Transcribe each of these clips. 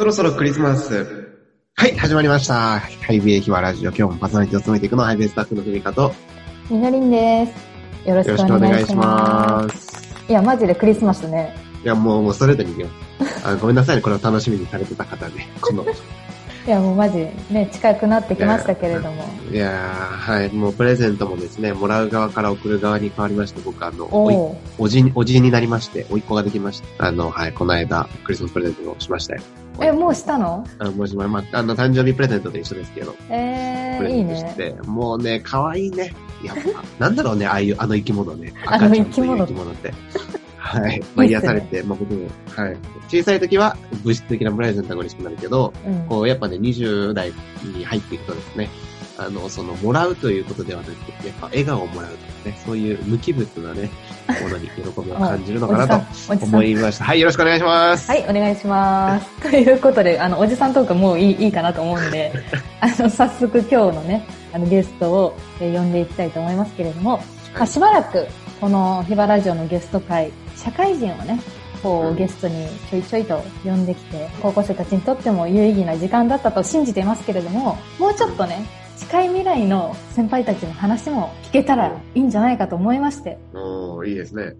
そろそろクリスマス。はい、始まりました。ハイビエヒワラジオ。今日もパーソナリティを務めていくのはハイビエスタッフのふみかと、みのりんです。よろしよろしくお願いくお願いしします。いや、マジでクリスマスね。いや、もう、もうストレートに行くよ。あごめんなさいね、これを楽しみにされてた方ね。この、いや、もうマジね、近くなってきましたけれども。いやー、はい、もうプレゼントもですね、もらう側から送る側に変わりまして、僕あの、おいおじに、おじになりまして、おいっ子ができました。あの、はい、この間、クリスマスプレゼントをしましたよ。え、もうしたの？あもしも、まあ、あの、誕生日プレゼントと一緒ですけど、えー、いいね。もうね、可愛いね。やっぱ、なんだろうね、ああいう、あの生き物ね。あの赤ちゃんという生き物生き物って。はい。まあ、癒されて、まあ僕も、はい。小さい時は物質的なプレゼントが嬉しくなるけど、うん。こう、やっぱね、20代に入っていくとですね、あの、その、もらうということではなくて、やっぱ笑顔をもらうとかね、そういう無機物なね、ものに喜びを感じるのかなと思いました。はい、よろしくお願いします。はい、お願いします。ということで、あの、おじさんトークもういいいいかなと思うんで、あの、早速今日のね、あの、ゲストを、えー呼んでいきたいと思いますけれども、まあ、しばらく、このヒバラジオのゲスト会、社会人をね、こうゲストにちょいちょいと呼んできて、高校生たちにとっても有意義な時間だったと信じていますけれども、もうちょっとね、近い未来の先輩たちの話も聞けたらいいんじゃないかと思いまして、おー、いいですね。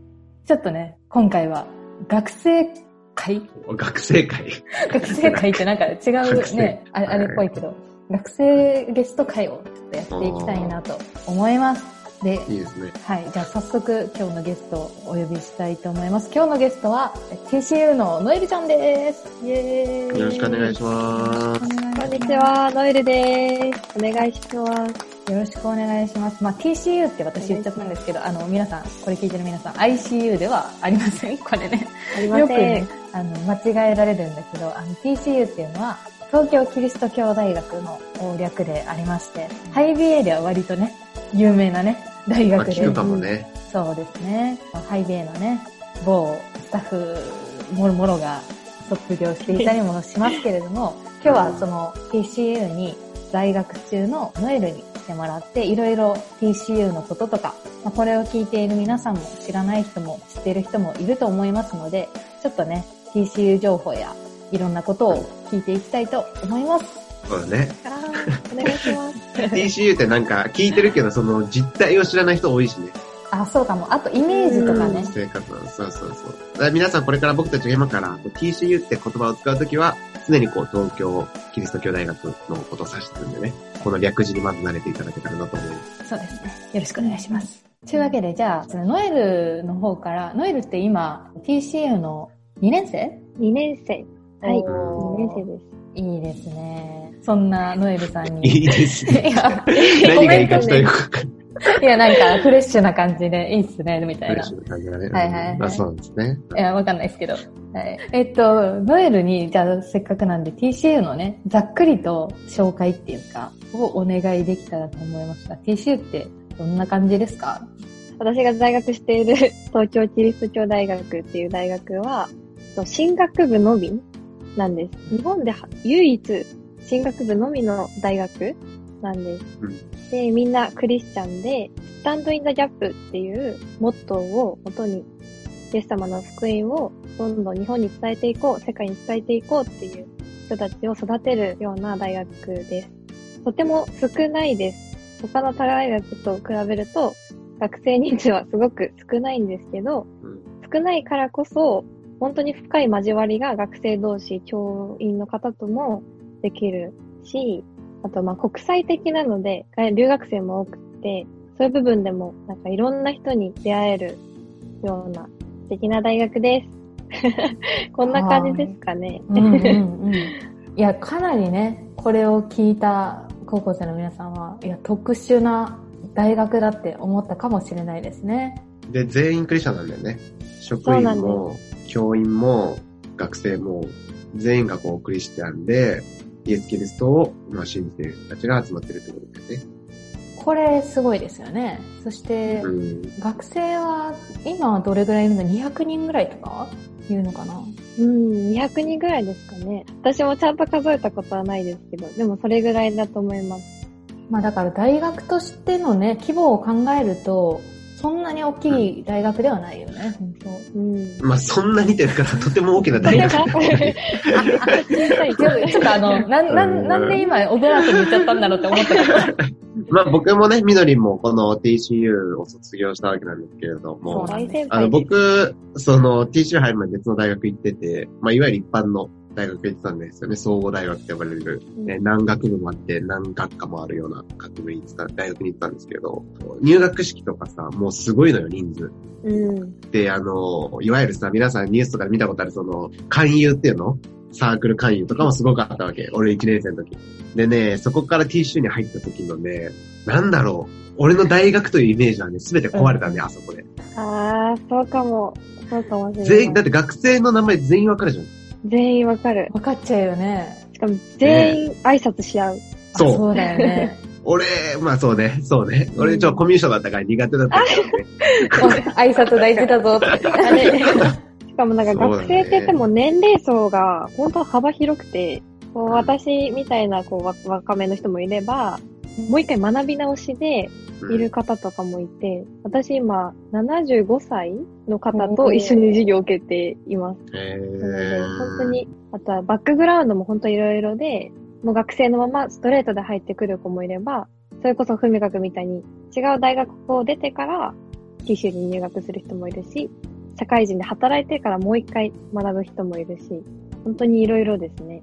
ちょっとね、今回は、学生会？学生会。学生会ってなんか違うね、あれあれっぽいけど、学生ゲスト会をちょっとやっていきたいなと思います。で、いいですね。はい、じゃあ早速今日のゲストをお呼びしたいと思います。今日のゲストは TCU のノエルちゃんです。イエーイ。よろしくお願いします。こんにち。は、ノエルです。お願いします。よろしくお願いします。まあ、TCU って私言っちゃったんですけど、あの、皆さん、これ聞いてる皆さん、ICU ではありません？これね。ありませよくねん。、あの、間違えられるんだけど、あの、TCU っていうのは、東京キリスト教大学の略でありまして、ハイビエでは割とね、有名なね、大まあ、学で。聞くかもね。そうですね。ハイビエのね、某スタッフもろもろが卒業していたりもしますけれども、今日はその TCU に在学中のノエルに来てもらって、いろいろ TCU のこととか、まあ、これを聞いている皆さんも知らない人も知っている人もいると思いますので、ちょっとね、TCU 情報やいろんなことを聞いていきたいと思います。そうだね。お願いします。TCU ってなんか聞いてるけど、その実態を知らない人多いしね。あ、そうかも。あとイメージとかね。生活の、そうそうそう。皆さんこれから僕たちが今から TCU って言葉を使うときは、常にこう東京キリスト教大学のことを指してるんでね、この略字にまず慣れていただけたらなと思います。そうですね。よろしくお願いします。というわけで、じゃあ、そのノエルの方から、ノエルって今、TCU の2年生？2年生。はい。おー2年生です。いいですね。そんなノエルさんに。いいですね。いや、何がいいかちょっとよくわかい。いや、なんか、フレッシュな感じで、いいっすね、みたいな。嬉しい感じがね。はいはいはいまあそうなんですね。いや、わかんないですけど。はい。えっと、ノエルに、じゃあ、せっかくなんで TCU のね、ざっくりと紹介っていうか、をお願いできたらと思いました。TCU ってどんな感じですか？私が在学している東京キリスト教大学っていう大学は、と進学部のみなんです。日本では唯一進学部のみの大学なんです。うんで、みんなクリスチャンで、スタンドインザギャップっていうモットーを元に、イエス様の福音をどんどん日本に伝えていこう、世界に伝えていこうっていう人たちを育てるような大学です。とても少ないです。他の他大学と比べると、学生人数はすごく少ないんですけど、うん少ないからこそ、本当に深い交わりが学生同士、教員の方ともできるし、あとまあ国際的なので、外留学生も多くて、そういう部分でもなんかいろんな人に出会えるような素敵な大学です。こんな感じですかね。うんうんうん。いや、かなりね、これを聞いた高校生の皆さんは、いや、特殊な大学だって思ったかもしれないですね。で、全員クリスチャンなんだよね。職員そうなんも、教員も、学生も、全員がこうクリスチャンで、イエス・キリストを、まあ、信じている人たちが集まってるってことだよね。これすごいですよね。そして、うん。学生は今はどれぐらいいるの ?200 人ぐらいとか？いうのかな？うん、200人ぐらいですかね。私もちゃんと数えたことはないですけど、でもそれぐらいだと思います。まあだから大学としてのね、規模を考えると、そんなに大きい大学ではないよね、本当。うん。まあ、そんなにというか、とても大きな大学。小さいちょっとあの、なん、なん、なんで今、オブラートに言っちゃったんだろうって思ったけど。まあ、僕もね、みのりんもこの TCU を卒業したわけなんですけれども、あの。僕、その TCU 入る前に別の大学行ってて、まあ、いわゆる一般の大学行ってたんですよね。総合大学って呼ばれる、ね、何学部もあって何学科もあるような学部に行ってた、大学に行ってたんですけど、入学式とかさ、もうすごいのよ、人数。うん。で、あの、いわゆるさ、皆さんニュースとかで見たことある、その、勧誘っていうの？サークル勧誘とかもすごかったわけ。俺1年生の時。でね、そこから TCU に入った時のね、なんだろう。俺の大学というイメージはね、すべて壊れたね、あそこで。あー、そうかも。そうかもしれない。全員、だって学生の名前全員わかるじゃん。全員わかる。分かっちゃうよね。しかも全員挨拶し合う。あそうそうだよね。俺、まあそうね、そうね。俺ちょっとコミュ障だったから苦手だったけどね。挨拶大事だぞって。しかもなんか学生って言っても年齢層が本当幅広くて、こう私みたいなこうわ若めの人もいれば、もう一回学び直しでうんいる方とかもいて、私今75歳の方と一緒に授業を受けています。へなので、ー本当に、あとはバックグラウンドも本当いろいろで、もう学生のままストレートで入ってくる子もいれば、それこそふみかくみたいに違う大学を出てから TCU に入学する人もいるし、社会人で働いてからもう一回学ぶ人もいるし、本当にいろいろですね。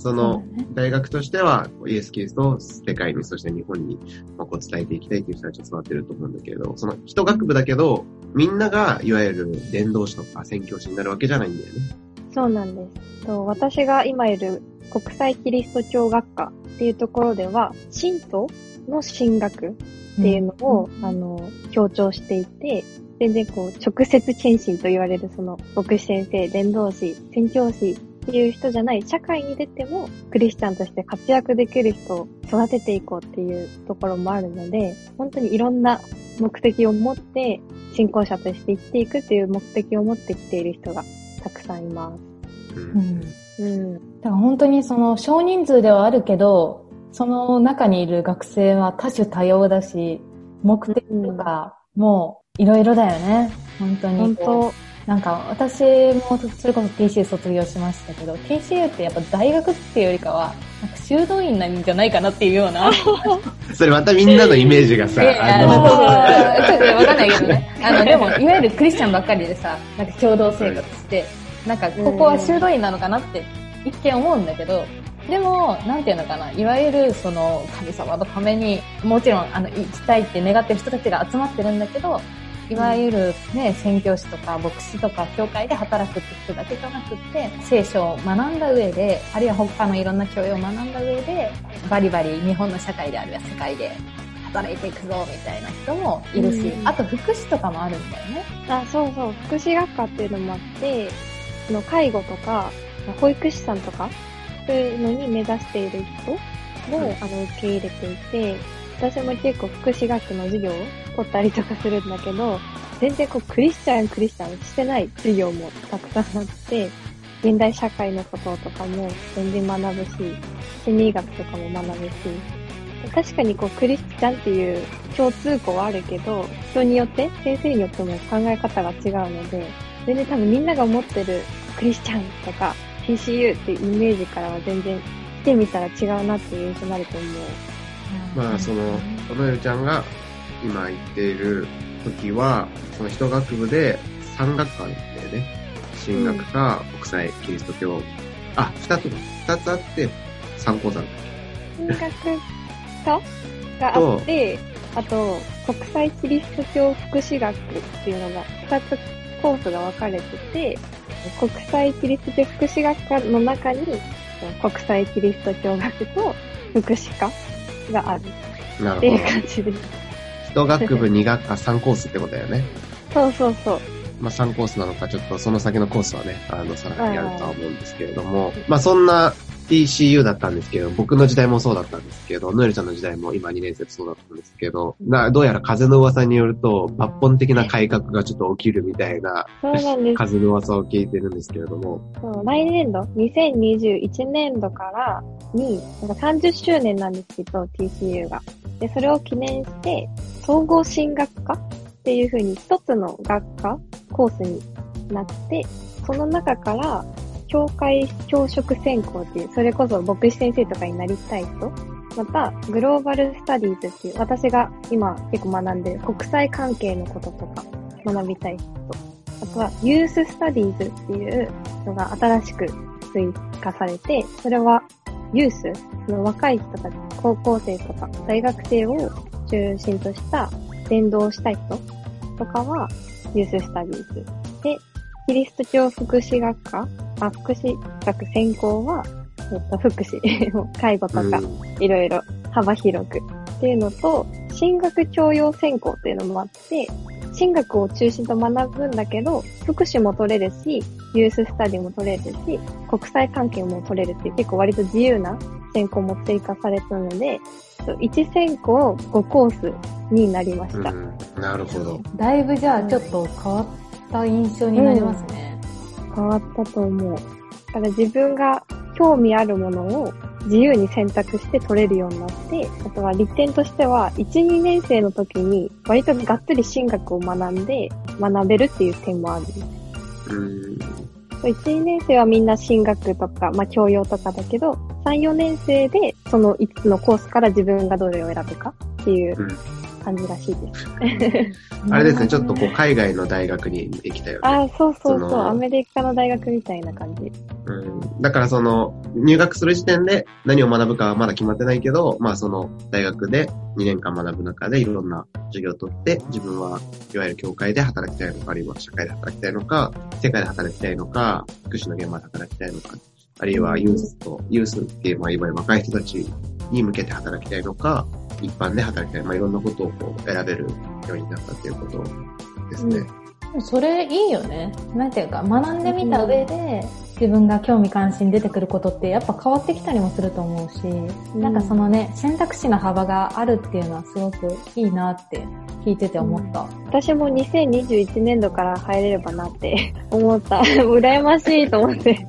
その、大学としては、イエス・キリストを世界に、そして日本に、まあ、こう伝えていきたいという人たちが集まってると思うんだけれど、その一学部だけど、みんなが、いわゆる伝道師とか宣教師になるわけじゃないんだよね。そうなんです。と私が今いる国際キリスト教学科っていうところでは、神徒の進学っていうのを、あの、強調していて、全然こう、直接献身と言われるその、牧師先生、伝道師、宣教師っていう人じゃない、社会に出ても、クリスチャンとして活躍できる人を育てていこうっていうところもあるので、本当にいろんな目的を持って、信仰者として生きていくっていう目的を持ってきている人がたくさんいます。う。うんん。うん。だから本当にその少人数ではあるけど、その中にいる学生は多種多様だし、目的とかもいろいろだよね。本当に本。当、なんか私もそれこそ TCU 卒業しましたけど、TCU ってやっぱ大学っていうよりかは、なんか修道院なんじゃないかなっていうような。それまたみんなのイメージがさ、あの、ちょっとわかんないけどね。あの、でも、いわゆるクリスチャンばっかりでさ、なんか共同生活して、なんか、ここは修道院なのかなって一見思うんだけど、でも、なんていうのかな、いわゆるその神様のために、もちろん、あの、行きたいって願ってる人たちが集まってるんだけど、いわゆるね、宣教師とか牧師とか教会で働くって人だけじゃなくって、聖書を学んだ上で、あるいは他のいろんな教養を学んだ上で、バリバリ日本の社会であるいは世界で働いていくぞみたいな人もいるし、うん。あと福祉とかもあるんだよね。あ、そうそう、福祉学科っていうのもあって、その介護とか、保育士さんとか、そういうのに目指している人も、あの、受け入れていて、私も結構福祉学の授業を取ったりとかするんだけど、全然こう、クリスチャン、クリスチャンしてない授業もたくさんあって、現代社会のこととかも全然学ぶし、心理学とかも学ぶし、確かにこう、クリスチャンっていう共通項はあるけど、人によって、先生によっても考え方が違うので、全然多分みんなが思ってるクリスチャンとか TCU っていうイメージからは全然来てみたら違うなっていう印象になると思う。まあ、その、とのゆちゃんが今言っている時は、その一学部で3学科あるんだよね。進学科、国際キリスト教。あ、2つ、二つあって3講座ある。進学科があって、あと、国際キリスト教福祉学っていうのが2つコースが分かれてて、国際キリスト教福祉学科の中に、国際キリスト教学と福祉科があるなるほどっていう。感じです。一学部2学科3コースってことだよね。そうそうそう。まあ3コースなのか、ちょっとその先のコースはね、あの、さらにやるとは思うんですけれども、まあそんな TCU だったんですけど、僕の時代もそうだったんですけど、ノエルちゃんの時代も今2年生でそうだったんですけど、などうやら風の噂によると、抜本的な改革がちょっと起きるみたいなそうなんです。風の噂を聞いてるんですけれども、そう来年度、2021年度からに、なんか30周年なんですけど、TCU が。で、それを記念して、総合進学科ってっていうに一つの学科、コースになって、その中から、教会教職専攻っていう、それこそ牧師先生とかになりたい人、また、グローバルスタディーズっていう、私が今結構学んでる国際関係のこととか学びたい人、あとは、ユーススタディーズっていうのが新しく追加されて、それは、ユース、その若い人たち、高校生とか大学生を中心とした伝道したい人とかは、ユーススタディーズ。で、キリスト教福祉学科、あ、福祉学専攻は、えっと、福祉、介護とか、いろいろ幅広くっていうのと、進学教養専攻っていうのもあって、進学を中心と学ぶんだけど、福祉も取れるし、ユーススタディも取れるし、国際関係も取れるっていう結構割と自由な専攻も追加されたので、1専攻5コースになりました。うんなるほど。だいぶじゃあちょっと変わった印象になりますね。変わったと思う。だから自分が興味あるものを自由に選択して取れるようになって、あとは利点としては、1、2年生の時に割とがっつり進学を学んで学べるっていう点もある。うん。1、2年生はみんな進学とか、まあ教養とかだけど、3、4年生でその5つのコースから自分がどれを選ぶかっていううん感じらしいです。あれですね、ちょっとこう、海外の大学に行きたよね。ああ、そうそうそう、そのアメリカの大学みたいな感じ。うん。だからその、入学する時点で何を学ぶかはまだ決まってないけど、まあその、大学で2年間学ぶ中でいろんな授業を取って、自分はいわゆる教会で働きたいのか、あるいは社会で働きたいのか、世界で働きたいのか、福祉の現場で働きたいのか、あるいはユースと、ユースっていう、まあいわゆる若い人たちに向けて働きたいのか、一般で働きたい、まあいろんなことをこう選べるようになったっていうことですね。それいいよね。なんていうか、学んでみた上で、自分が興味関心出てくることってやっぱ変わってきたりもすると思うし、なんかそのね、選択肢の幅があるっていうのはすごくいいなって聞いてて思った。私も2021年度から入れればなって思った。羨ましいと思って。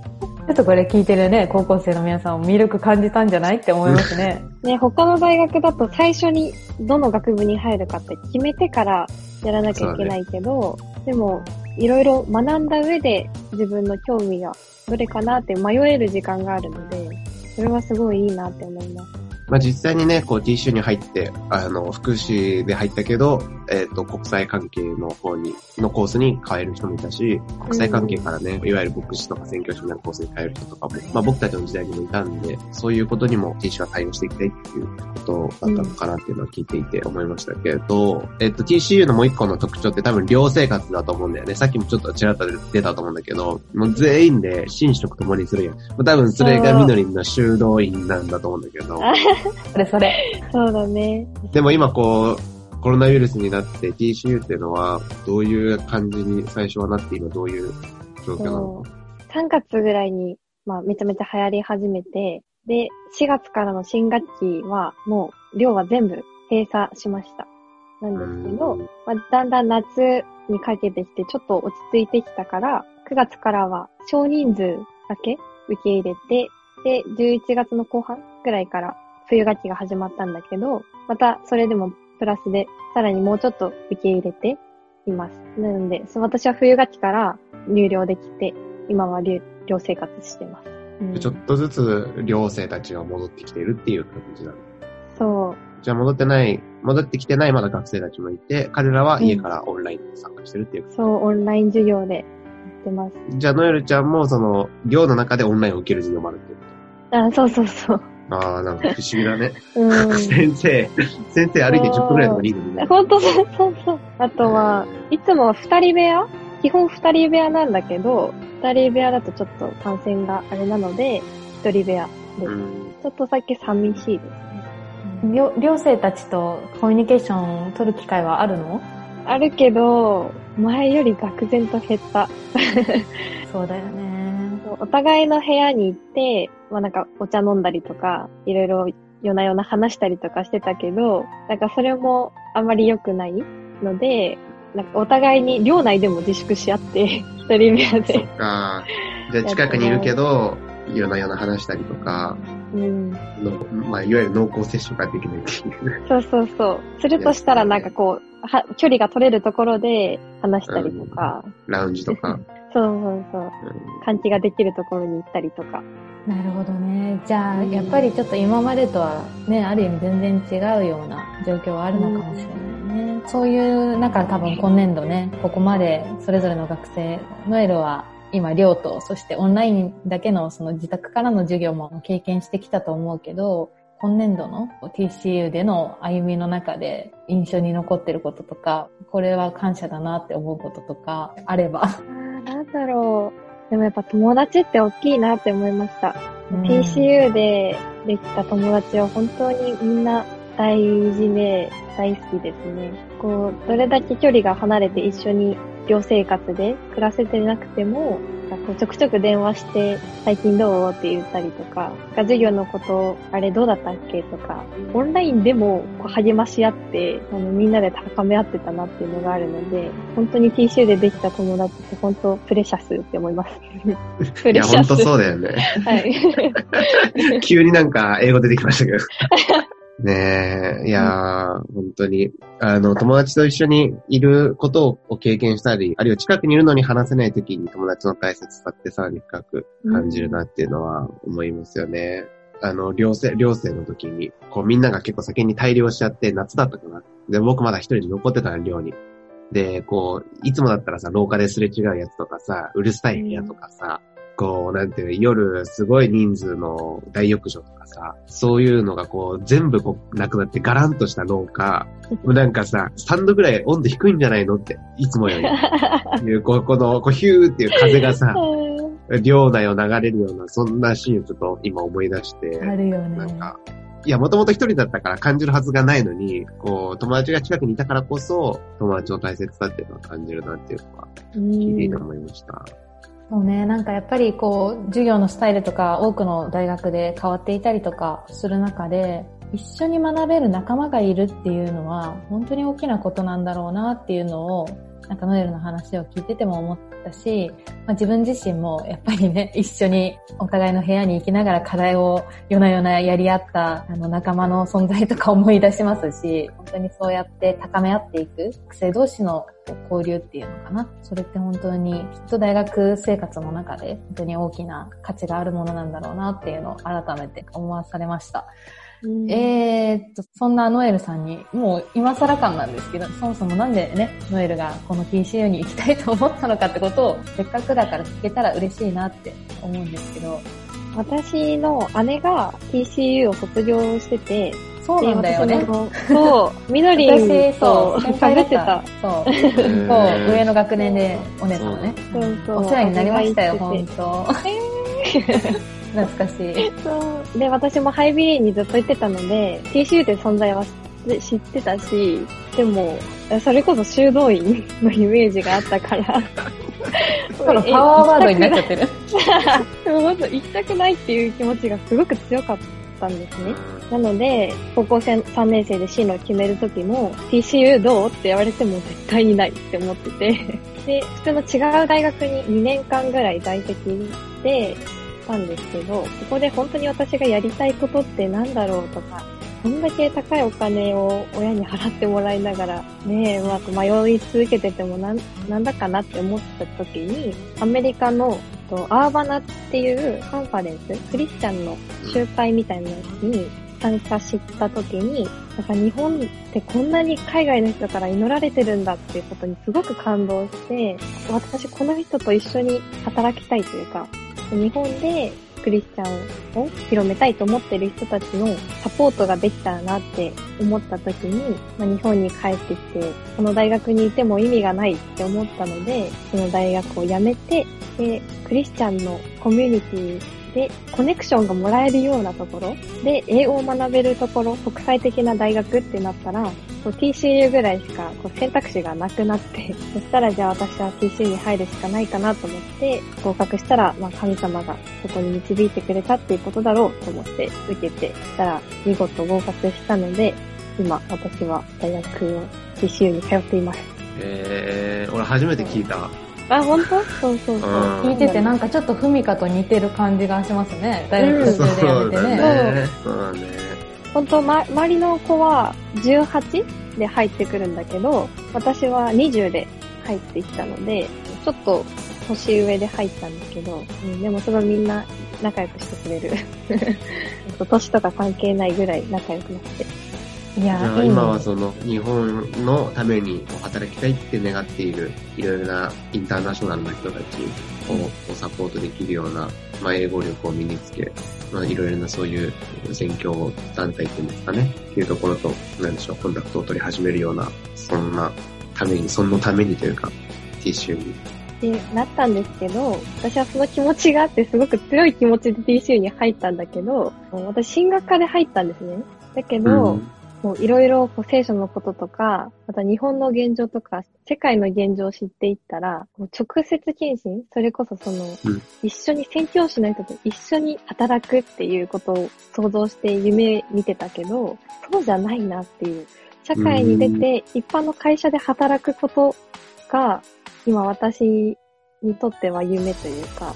ちょっとこれ聞いてるね、高校生の皆さんも魅力感じたんじゃないって思いますね。ね、他の大学だと最初にどの学部に入るかって決めてからやらなきゃいけないけど、でも、いろいろ学んだ上で自分の興味がどれかなって迷える時間があるので、それはすごいいいなって思います。まあ実際にね、こう州に入って、あの、福祉で入ったけど、えっ、と、国際関係の方に、のコースに変える人もいたし、国際関係からね、いわゆる牧師とか宣教師になるコースに変える人とかも、まあ僕たちの時代にもいたんで、そういうことにも T 州は対応していきたいっていうことだったのかなっていうのは聞いていて思いましたけど、えっ、と TCU のもう一個の特徴って多分寮生活だと思うんだよね。さっきもちょっとちらっと出たと思うんだけど、もう全員で寝食共にするやん。多分それがみのりんの修道院なんだと思うんだけど、それそれ。そうだね。でも今こう、コロナウイルスになって TCU っていうのは、どういう感じに最初はなって今どういう状況なの？か。3月ぐらいに、まあ、めちゃめちゃ流行り始めて、で、4月からの新学期は、もう、寮は全部閉鎖しました。なんですけど、まあ、だんだん夏にかけてきて、ちょっと落ち着いてきたから、9月からは少人数だけ受け入れて、で、11月の後半ぐらいから冬学期が始まったんだけど、またそれでもプラスで、さらにもうちょっと受け入れています。なので、私は冬学期から入寮できて、今は寮寮生活してます。うんちょっとずつ寮生たちが戻ってきているっていう感じなの。そう。じゃあ戻ってない、戻ってきてないまだ学生たちもいて、彼らは家からオンラインで参加してるっていう。そう、オンライン授業でやってます。じゃあノエルちゃんもその、寮の中でオンラインを受ける授業もあるっていうこあ、そうそうそう。と。ああ、なんか不思議だね。うん。先生、先生歩いて10分くらいのとこにいるね。ほんとそうそうそう。あとは、いつもは二人部屋？基本二人部屋なんだけど、二人部屋だとちょっと感染があれなので、一人部屋でう。ん。ちょっとさっき寂しいですね。寮寮生たちとコミュニケーション取る機会はあるの？あるけど、前より愕然と減った。そうだよね。お互いの部屋に行って、まあなんかお茶飲んだりとか、いろいろ夜な夜な話したりとかしてたけど、なんかそれもあんまり良くないので、なんかお互いに寮内でも自粛し合って、一人部屋そっで。か。じゃあ近くにいるけど、夜な夜な話したりとか、うん。のまあ、いわゆる濃厚接触ができないっていう。そうそうそう。するとしたらなんかこう、は、距離が取れるところで話したりとか、ラウンジとか。そうそうそう、うん感知ができるところに行ったりとか。なるほどね。じゃあ、うんやっぱりちょっと今までとはね、ある意味全然違うような状況はあるのかもしれないね。そういう中多分今年度ね、ここまでそれぞれの学生、ノエルは今寮と、そしてオンラインだけのその自宅からの授業も経験してきたと思うけど、今年度の TCU での歩みの中で印象に残ってることとか、これは感謝だなって思うこととかあれば。なんだろう。でもやっぱ友達って大きいなって思いました。TCU でできた友達は本当にみんな大事で大好きですね。こう、どれだけ距離が離れて一緒に寮生活で暮らせてなくても、こうちょくちょく電話して、最近どう？って言ったりとか、授業のこと、あれどうだったっけ？とか、オンラインでもこう励まし合って、あのみんなで高め合ってたなっていうのがあるので、本当に TCU でできた友達って本当プレシャスって思います。プ いや、レシャス。ほんとそうだよね。はい。急になんか英語出てきましたけど。ねえ、いやー、本当に、あの、友達と一緒にいることを経験したり、あるいは近くにいるのに話せない時に友達の大切さってさらに深く感じるなっていうのは思いますよね。あの、寮生、寮生の時に、こうみんなが結構先に大量しちゃって夏だったかな。で、僕まだ一人で残ってたの、寮に。で、こう、いつもだったらさ、廊下ですれ違うやつとかさ、うるさい部屋とかさ、こう、なんていうの、夜すごい人数の大浴場とかさ、そういうのがこう、全部こう、なくなってガランとした廊下、なんかさ、3度ぐらい温度低いんじゃないのって、いつもより。いうこうこの、こうヒューっていう風がさ、寮内を流れるような、そんなシーンちょっと今思い出して。あるよね。なんか、いや、もともと一人だったから感じるはずがないのに、こう、友達が近くにいたからこそ、友達の大切さっていうのを感じるなっていうのは、聞いていて思いました。そうね、なんかやっぱりこう、授業のスタイルとか多くの大学で変わっていたりとかする中で、一緒に学べる仲間がいるっていうのは、本当に大きなことなんだろうなっていうのを、なんかノエルの話を聞いてても思ったし、まあ、自分自身もやっぱりね、一緒にお互いの部屋に行きながら課題を夜な夜なやり合ったあの仲間の存在とか思い出しますし、本当にそうやって高め合っていく、学生同士の交流っていうのかな。それって本当にきっと大学生活の中で本当に大きな価値があるものなんだろうなっていうのを改めて思わされました。うんえーっと、そんなノエルさんに、もう今更感なんですけど、そもそもなんでね、ノエルがこの TCU に行きたいと思ったのかってことを、せっかくだから聞けたら嬉しいなって思うんですけど、私の姉が TCU を卒業してて、そうなんだよねそう、みのり私、んとそう、先輩だ喋っってた。た。そう。そう、上の学年でお姉さんのね。そうそう。お世話になりましたよ、本ってて当 懐かしい。そう。で、私もハイビリーにずっと行ってたので、TCU って存在は知ってたし、でも、それこそ修道院のイメージがあったから、だからパワーワードになっちゃってる。でも本当行きたくないっていう気持ちがすごく強かったんですね。なので、高校生3年生で進路を決めるときも、TCU どうって言われても絶対にないって思ってて、で、普通の違う大学に2年間ぐらい在籍で、たんですけど、そこで本当に私がやりたいことってなんだろうとか、こんだけ高いお金を親に払ってもらいながら、ねえ、うまく迷い続けててもなんなんだかなって思った時に、アメリカのとアーバナっていうカンファレンス、クリスチャンの集会みたいなやつに参加した時に、なんか日本ってこんなに海外の人から祈られてるんだっていうことにすごく感動して、私この人と一緒に働きたいというか、日本でクリスチャンを広めたいと思ってる人たちのサポートができたらなって思った時に、まあ、日本に帰ってきて、この大学にいても意味がないって思ったので、その大学を辞めて、で、クリスチャンのコミュニティでコネクションがもらえるようなところで英語を学べるところ、国際的な大学ってなったら、TCU ぐらいしかこう選択肢がなくなって、そしたらじゃあ私は TCU に入るしかないかなと思って、合格したら、まあ神様がそこに導いてくれたっていうことだろうと思って受けて、したら見事合格したので、今私は大学を TCU に通っています。えー、俺初めて聞いた。あ、本当？そうそうそう。うん聞いててなんかちょっとふみかと似てる感じがしますね。大学途中でやめてそうだね。ね。そうだね。本当、ま、周りの子は18で入ってくるんだけど、私は20で入ってきたので、ちょっと年上で入ったんだけど、うん、でもそのみんな仲良くしてくれる。年とか関係ないぐらい仲良くなって。いや今はその日本のために働きたいって願っているいろいろなインターナショナルな人たちをサポートできるような、まあ、英語力を身につけ、まあ、いろいろなそういう選挙団体っていうんですかね、っていうところと、なんでしょう、コンタクトを取り始めるような、そんなために、そのためにというか、TCU に。で、なったんですけど、私はその気持ちがあって、すごく強い気持ちで TCU に入ったんだけど、私進学科で入ったんですね。だけど、うんもういろいろこう聖書のこととか、また日本の現状とか、世界の現状を知っていったら、もう直接検診それこそその、うん。一緒に宣教師の人と一緒に働くっていうことを想像して夢見てたけど、そうじゃないなっていう。社会に出て一般の会社で働くことが、今私にとっては夢というか、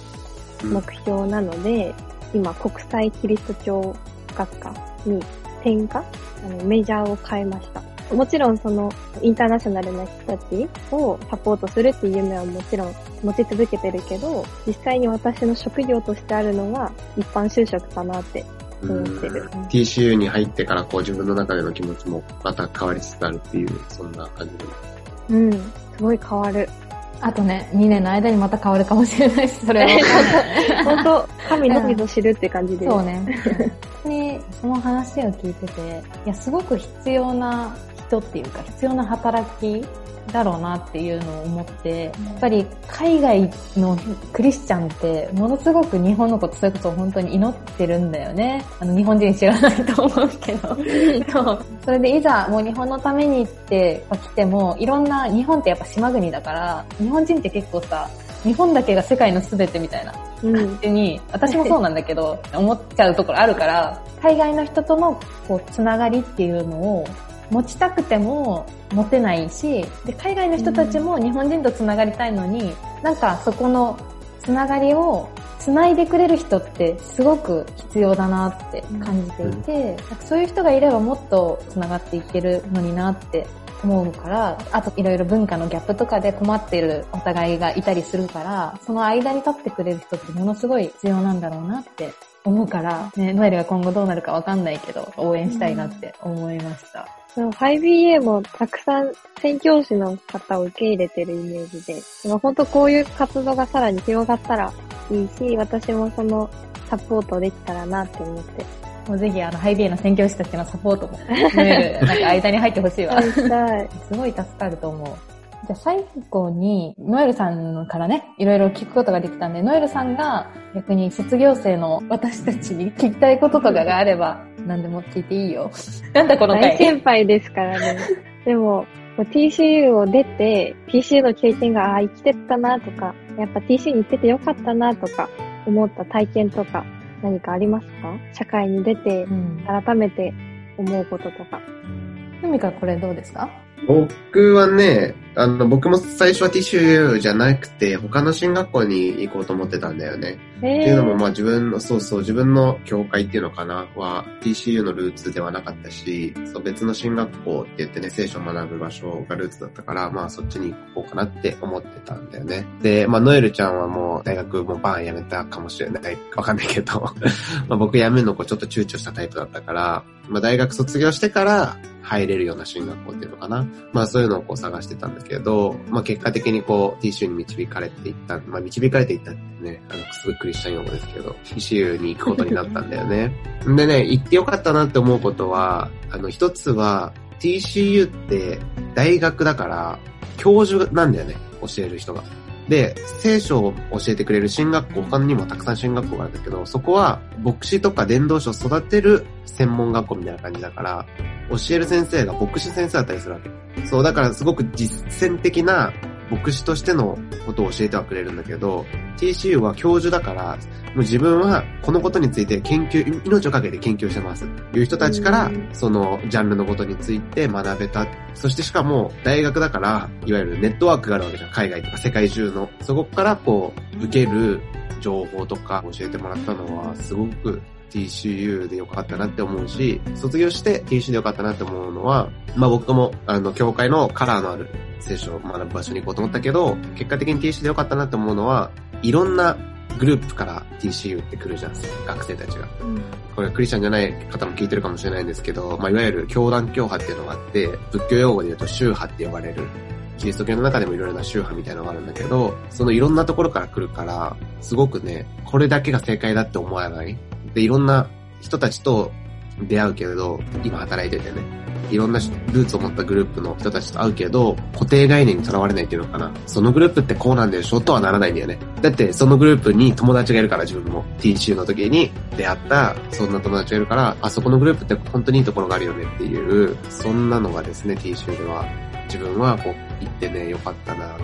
うん。目標なので、今国際キリスト教学科に転科あのメジャーを変えました。もちろんそのインターナショナルな人たちをサポートするっていう夢はもちろん持ち続けてるけど、実際に私の職業としてあるのは一般就職かなって思ってる。TCU に入ってからこう自分の中での気持ちもまた変わりつつあるっていう、そんな感じで。うん、すごい変わる。あとね、2年の間にまた変わるかもしれないし、それは。本当神のみぞ知るって感じで。そうね。にその話を聞いてて、いや、すごく必要な人っていうか、必要な働きだろうなっていうのを思って、やっぱり海外のクリスチャンって、ものすごく日本のこと、それこそ本当に祈ってるんだよね。あの、日本人知らないと思うけど。それでいざもう日本のためにって来ても、いろんな、日本ってやっぱ島国だから、日本人って結構さ、日本だけが世界の全てみたいなうん。に、私もそうなんだけど、思っちゃうところあるから、海外の人とのこうつながりっていうのを持ちたくても持てないし、で海外の人たちも日本人とつながりたいのに、なんかそこのつながりをつないでくれる人ってすごく必要だなって感じていて、そういう人がいればもっとつながっていけるのになって思うから、あといろいろ文化のギャップとかで困っているお互いがいたりするから、その間に立ってくれる人ってものすごい必要なんだろうなって思うから、ね、ノエルが今後どうなるかわかんないけど、応援したいなって思いました。そう 5BA もたくさん宣教師の方を受け入れてるイメージで、でも本当こういう活動がさらに広がったらいいし、私もそのサポートできたらなって思って。もうぜひあの、ハイビエの宣教師たちのサポートも、なんか間に入ってほしいわ。すごい助かると思う。じゃあ最後に、ノエルさんからね、いろいろ聞くことができたんで、ノエルさんが逆に卒業生の私たちに聞きたいこととかがあれば、何でも聞いていいよ。なんだこの大回。先輩ですからね。でも、TCU を出て、TCU の経験が、ああ、生きてったなとか、やっぱ TCU に行っててよかったなとか、思った体験とか、何かありますか？社会に出てう、ん。改めて思うこととか。ふみかこれどうですか？僕はね、あの、僕も最初はティッシュじゃなくて、他の進学校に行こうと思ってたんだよね。えっていうのも、まあ自分の、そうそう、自分の教会っていうのかな、は TCU のルーツではなかったし、そう別の進学校って言ってね、聖書を学ぶ場所がルーツだったから、まあそっちに行こうかなって思ってたんだよね。で、まあノエルちゃんはもう大学もバーン辞めたかもしれない、わかんないけど、まあ僕辞めるのこうちょっと躊躇したタイプだったから、まあ大学卒業してから入れるような進学校っていうのかな。まあそういうのをこう探してたんだけど、まあ結果的にこう TCU に導かれていった、まあ導かれていったってね、あの、すごいクリスチャン用語ですけど、TCU に行くことになったんだよね。でね、行ってよかったなって思うことは、あの、一つは TCU って大学だから教授なんだよね、教える人が。で、聖書を教えてくれる進学校、他にもたくさん進学校があるんだけど、そこは牧師とか伝道師を育てる専門学校みたいな感じだから、教える先生が牧師先生だったりするわけ。そう、だからすごく実践的な牧師としてのことを教えてはくれるんだけど、TCU は教授だから、もう自分はこのことについて研究、命をかけて研究してます。いう人たちからうん、そのジャンルのことについて学べた。そしてしかも、大学だから、いわゆるネットワークがあるわけじゃん。海外とか世界中の。そこからこう、受ける情報とか教えてもらったのは、すごく TCU でよかったなって思うし、卒業して TCU でよかったなって思うのは、まあ僕も、あの、教会のカラーのある聖書を学ぶ場所に行こうと思ったけど、結果的に TCU でよかったなって思うのは、いろんなグループから TCU って来るじゃん、学生たちが。これクリスチャンじゃない方も聞いてるかもしれないんですけど、まあいわゆる教団教派っていうのがあって、仏教用語で言うと宗派って呼ばれるキリスト教の中でもいろいろな宗派みたいなのがあるんだけど、そのいろんなところから来るから、すごくね、これだけが正解だって思わない。で、いろんな人たちと出会うけれど、今働いててね、いろんなルーツを持ったグループの人たちと会うけど、固定概念にとらわれないっていうのかな。そのグループってこうなんでしょとはならないんだよね。だってそのグループに友達がいるから自分も TCU の時に出会ったそんな友達がいるから、あそこのグループって本当にいいところがあるよねっていう、そんなのがですね、TCU では自分はこう行ってね、よかったなって、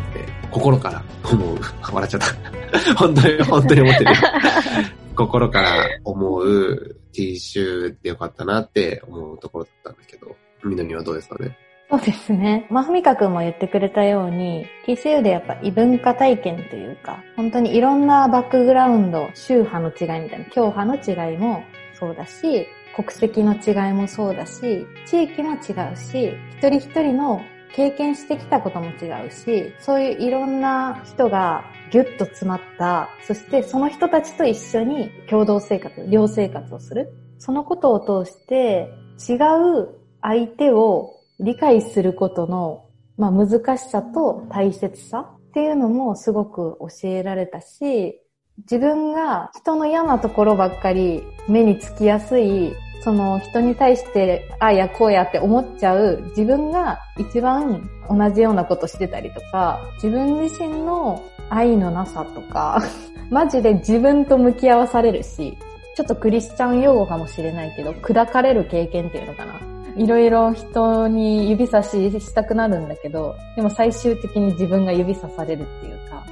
心から思う。笑っちゃった。本当に、本当に思ってる。心から思う TCU でよかったなって思うところだったんだけど、みのにはどうですかね？そうですね。ま、ふみかくんも言ってくれたように、TCU でやっぱ異文化体験というか、本当にいろんなバックグラウンド、宗派の違いみたいな、教派の違いもそうだし、国籍の違いもそうだし、地域も違うし、一人一人の経験してきたことも違うし、そういういろんな人がギュッと詰まった、そしてその人たちと一緒に共同生活、寮生活をする。そのことを通して違う相手を理解することの、まあ、難しさと大切さっていうのもすごく教えられたし、自分が人の嫌なところばっかり目につきやすい、その人に対して、ああやこうやって思っちゃう自分が一番同じようなことしてたりとか、自分自身の愛のなさとか、マジで自分と向き合わされるし、ちょっとクリスチャン用語かもしれないけど、砕かれる経験っていうのかな。いろいろ人に指差ししたくなるんだけど、でも最終的に自分が指さされるっていうか、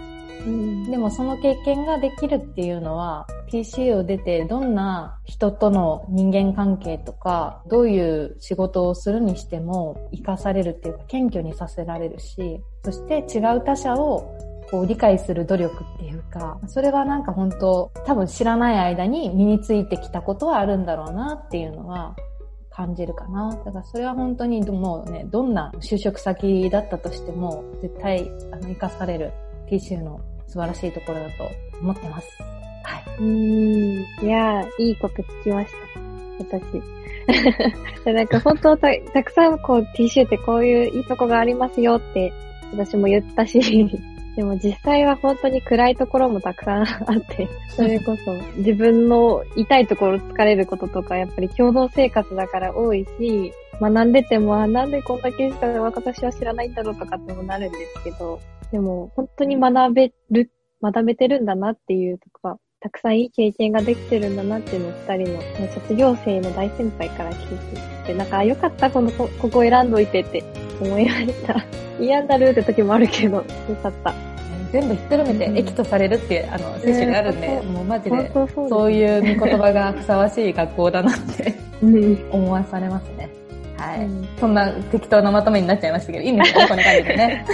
うんでもその経験ができるっていうのは、TC を出てどんな人との人間関係とか、どういう仕事をするにしても活かされるっていうか、謙虚にさせられるし、そして違う他者をこう理解する努力っていうか、それはなんか本当多分知らない間に身についてきたことはあるんだろうなっていうのは感じるかな。だからそれは本当にもうね、どんな就職先だったとしても絶対あの活かされる TCU の素晴らしいところだと思ってます。はい。うん。いやー、いいこと聞きました。私。なんか本当た、たくさんこう TC ってこういういいとこがありますよって私も言ったし、でも実際は本当に暗いところもたくさんあって、それこそ自分の痛いところ疲れることとかやっぱり共同生活だから多いし、学んでても、あなんでこんだけしか私は知らないんだろうとかってもなるんですけど、でも本当に学べる、学べてるんだなっていうとか、たくさんいい経験ができてるんだなっていうのを二人のね卒業生の大先輩から聞いて、でなんか、あよかった、このこ、ここ選んどいてって思いました。嫌になるって時もあるけど、よかった。全部ひっくるめうんて益とされるっていう、あの、聖書にあるんで、ねもうマジ本で、当そういう見言葉がふさわしい学校だなってうん。思わされますね。はい。うんそんな適当なまとめになっちゃいましたけど、いいんですよね、こんな感じでね。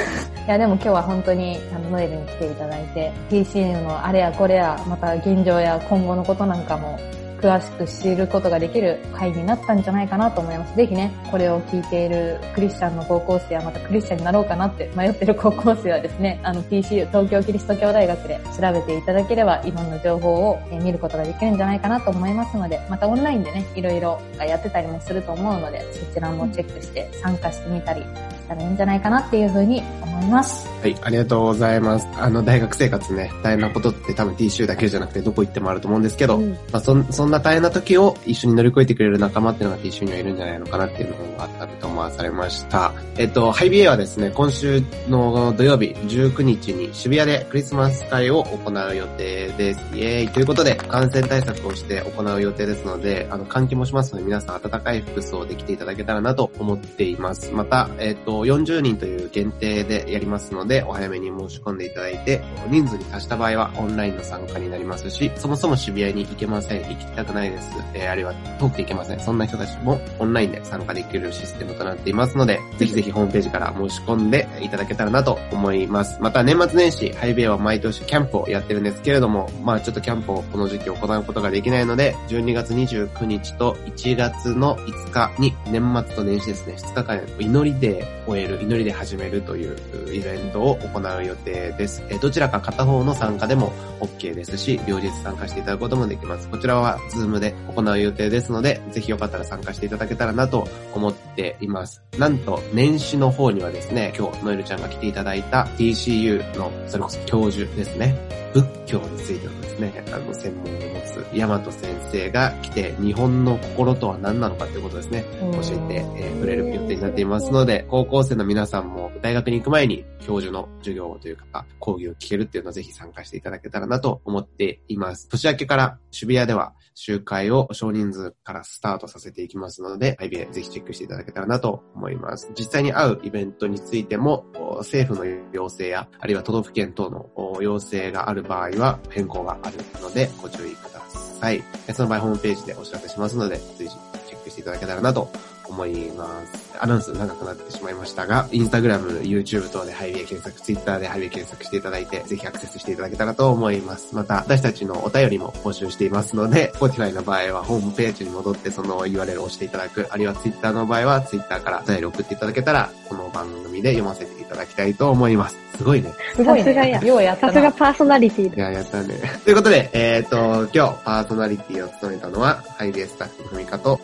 いや、でも今日は本当に、あの、ノエルに来ていただいて、TCM のあれやこれや、また現状や今後のことなんかも、詳しく知ることができる会になったんじゃないかなと思います。ぜひね、これを聞いているクリスチャンの高校生やまたクリスチャンになろうかなって迷ってる高校生はですね、あの TCU、東京キリスト教大学で調べていただければいろんな情報を見ることができるんじゃないかなと思いますので、またオンラインでね、いろいろやってたりもすると思うので、そちらもチェックして参加してみたりたらいいんじゃないかなっていうふうに思います。はい、ありがとうございます。あの、大学生活ね、大変なことって多分 TCU だけじゃなくてどこ行ってもあると思うんですけど、うんまあ、そんそんな大変な時を一緒に乗り越えてくれる仲間っていうのが TCU にはいるんじゃないのかなっていうのがあったと思わされました。えっと、ハイビエはですね、今週の土曜日19日に渋谷でクリスマス会を行う予定です。イエーイということで、感染対策をして行う予定ですので、あの、換気もしますので皆さん暖かい服装で来ていただけたらなと思っています。また、えっと、と、40人という限定でやりますので、お早めに申し込んでいただいて、人数に達した場合はオンラインの参加になりますし、そもそも渋谷に行けません、行きたくないです、えー、あるいは遠くて行けません。そんな人たちもオンラインで参加できるシステムとなっていますので、ぜひぜひホームページから申し込んでいただけたらなと思います。また年末年始、ハイベイは毎年キャンプをやってるんですけれども、まあちょっとキャンプをこの時期行うことができないので、12月29日と1月の5日に年末と年始ですね、2日間祈りで終える、祈りで始めるというイベントを行う予定です。えどちらか片方の参加でも OK ですし、両日参加していただくこともできます。こちらは Zoom で行う予定ですので、ぜひよかったら参加していただけたらなと思っています。なんと、年始の方にはですね、今日、ノエルちゃんが来ていただいた TCU の、それこそ教授ですね。仏教についてのですね、あの、専門を持つ、大和先生が来て、日本の心とは何なのかということですね、教えて、えー、くれる予定になっていますので、高校生の皆さんも大学に行く前に教授の授業というか、講義を聞けるっていうのをぜひ参加していただけたらなと思っています。年明けから渋谷では集会を少人数からスタートさせていきますので、IBA ぜひチェックしていただけたらなと思います。実際に会うイベントについても、政府の要請や、あるいは都道府県等の要請がある場合は変更があるのでご注意ください。その場合ホームページでお知らせしますので、随時チェックしていただけたらなと思います。アナウンス長くなってしまいましたが、インスタグラム、YouTube 等でハイビエ検索、Twitter でハイビエ検索していただいて、ぜひアクセスしていただけたらと思います。また、私たちのお便りも募集していますので、Spotify の場合はホームページに戻ってその URL を押していただく、あるいは Twitter の場合は Twitter からお便り送っていただけたら、この番組で読ませていただきたいと思います。すごいね。すごいさすがや。ねようやったさすがな。パーソナリティいや、やったね。ということで、えっ、と、今日パーソナリティを務めたのは、ハイビエスタッフのふみかと、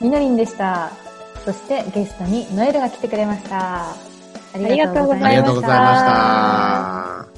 みのりんでした。そしてゲストにノエルが来てくれました。ありがとうございましたありがとうございました。